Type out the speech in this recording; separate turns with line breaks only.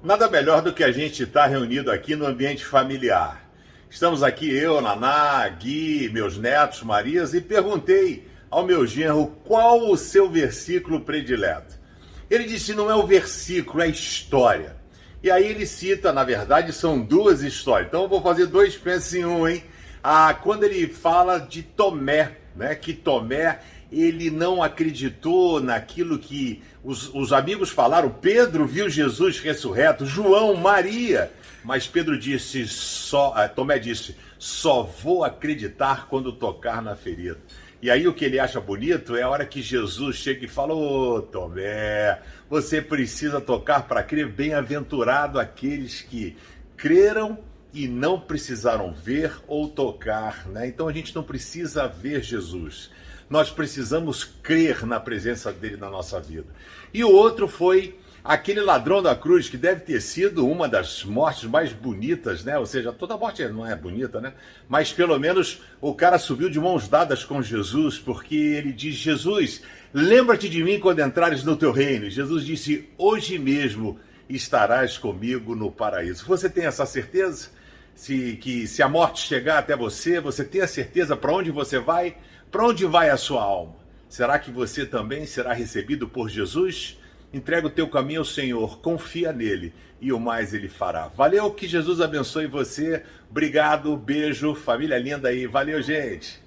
Nada melhor do que a gente estar reunido aqui no ambiente familiar. Estamos aqui eu, Naná, Gui, meus netos, Marias, e perguntei ao meu genro qual o seu versículo predileto. Ele disse: não é o versículo, é a história. E aí ele cita, na verdade, são duas histórias. Então eu vou fazer dois pensos em um, hein? Ah, quando ele fala de Tomé, né? Que Tomé ele não acreditou naquilo que os, os amigos falaram. Pedro viu Jesus ressurreto, João, Maria. Mas Pedro disse, só, ah, Tomé disse, só vou acreditar quando tocar na ferida. E aí o que ele acha bonito é a hora que Jesus chega e fala: Ô Tomé, você precisa tocar para crer. Bem-aventurado aqueles que creram e não precisaram ver ou tocar, né? Então a gente não precisa ver Jesus. Nós precisamos crer na presença dele na nossa vida. E o outro foi aquele ladrão da cruz, que deve ter sido uma das mortes mais bonitas, né? Ou seja, toda morte não é bonita, né? Mas pelo menos o cara subiu de mãos dadas com Jesus, porque ele diz: Jesus, lembra-te de mim quando entrares no teu reino. Jesus disse: Hoje mesmo estarás comigo no paraíso. Você tem essa certeza? Se, que se a morte chegar até você, você tem a certeza para onde você vai? Para onde vai a sua alma? Será que você também será recebido por Jesus? Entrega o teu caminho ao Senhor, confia nele e o mais ele fará. Valeu, que Jesus abençoe você. Obrigado, beijo, família linda aí. Valeu, gente.